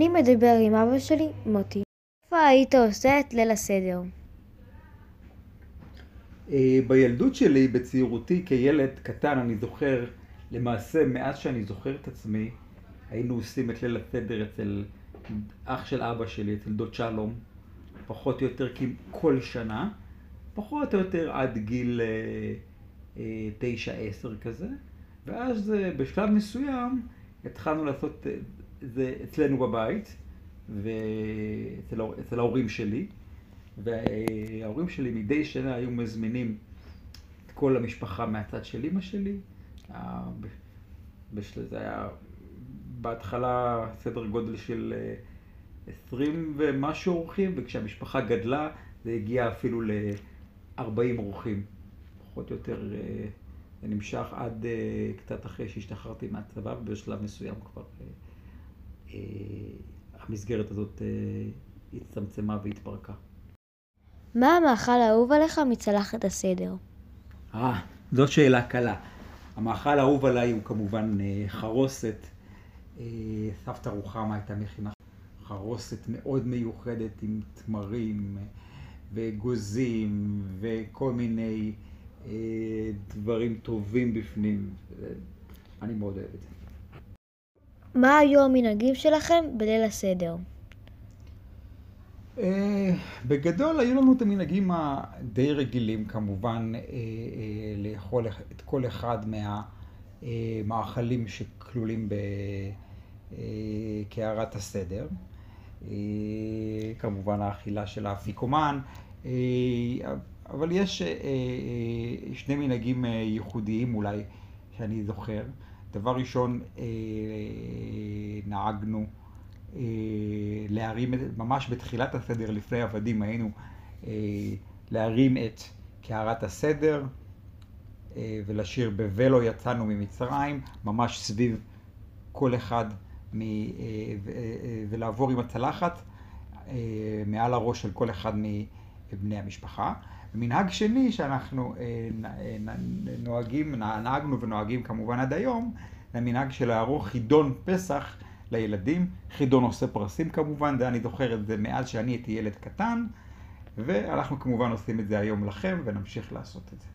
לדבר עם אבא שלי, מוטי. איפה היית עושה את ליל הסדר? אה, בילדות שלי, בצעירותי, כילד קטן, אני זוכר, למעשה, מאז שאני זוכר את עצמי, היינו עושים את ליל הסדר אצל אח של אבא שלי, אצל דוד שלום, פחות או יותר כל שנה, פחות או יותר עד גיל תשע, עשר כזה, ואז אה, בשלב מסוים התחלנו לעשות זה אצלנו בבית, ואצל ההורים שלי. וההורים שלי מדי שנה היו מזמינים את כל המשפחה מהצד של אימא שלי. זה היה בהתחלה סדר גודל של אה, עשרים ומשהו אורחים, וכשהמשפחה גדלה זה הגיע אפילו ל-40 אורחים. פחות או יותר אה, זה נמשך עד אה, קצת אחרי שהשתחררתי מהצבא, ובשלב מסוים כבר המסגרת הזאת הצטמצמה והתפרקה. מה המאכל האהוב עליך מצלחת הסדר? אה, זאת שאלה קלה. המאכל האהוב עליי הוא כמובן אה, חרוסת. אה, סבתא רוחמה הייתה מכינה חרוסת מאוד מיוחדת עם תמרים וגוזים וכל מיני אה, דברים טובים בפנים. אני מאוד אוהב את זה. מה היו המנהגים שלכם בליל הסדר? אה, בגדול היו לנו את המנהגים הדי רגילים כמובן אה, אה, לאכול את כל אחד מהמאכלים שכלולים בקערת הסדר. כמובן האכילה של האפיקומן, אבל יש שני מנהגים ייחודיים אולי שאני זוכר. דבר ראשון, נהגנו אה, להרים, ממש בתחילת הסדר, לפני עבדים, היינו אה, להרים את קערת הסדר אה, ולשיר ב"ולו יצאנו ממצרים", ממש סביב כל אחד, מ, ולעבור עם הצלחת מעל הראש של כל אחד מבני המשפחה. מנהג שני שאנחנו נוהגים, נהגנו ונוהגים כמובן עד היום, זה המנהג של לערוך חידון פסח לילדים. חידון עושה פרסים כמובן, זה אני זוכר את זה מאז שאני הייתי ילד קטן, ואנחנו כמובן עושים את זה היום לכם ונמשיך לעשות את זה.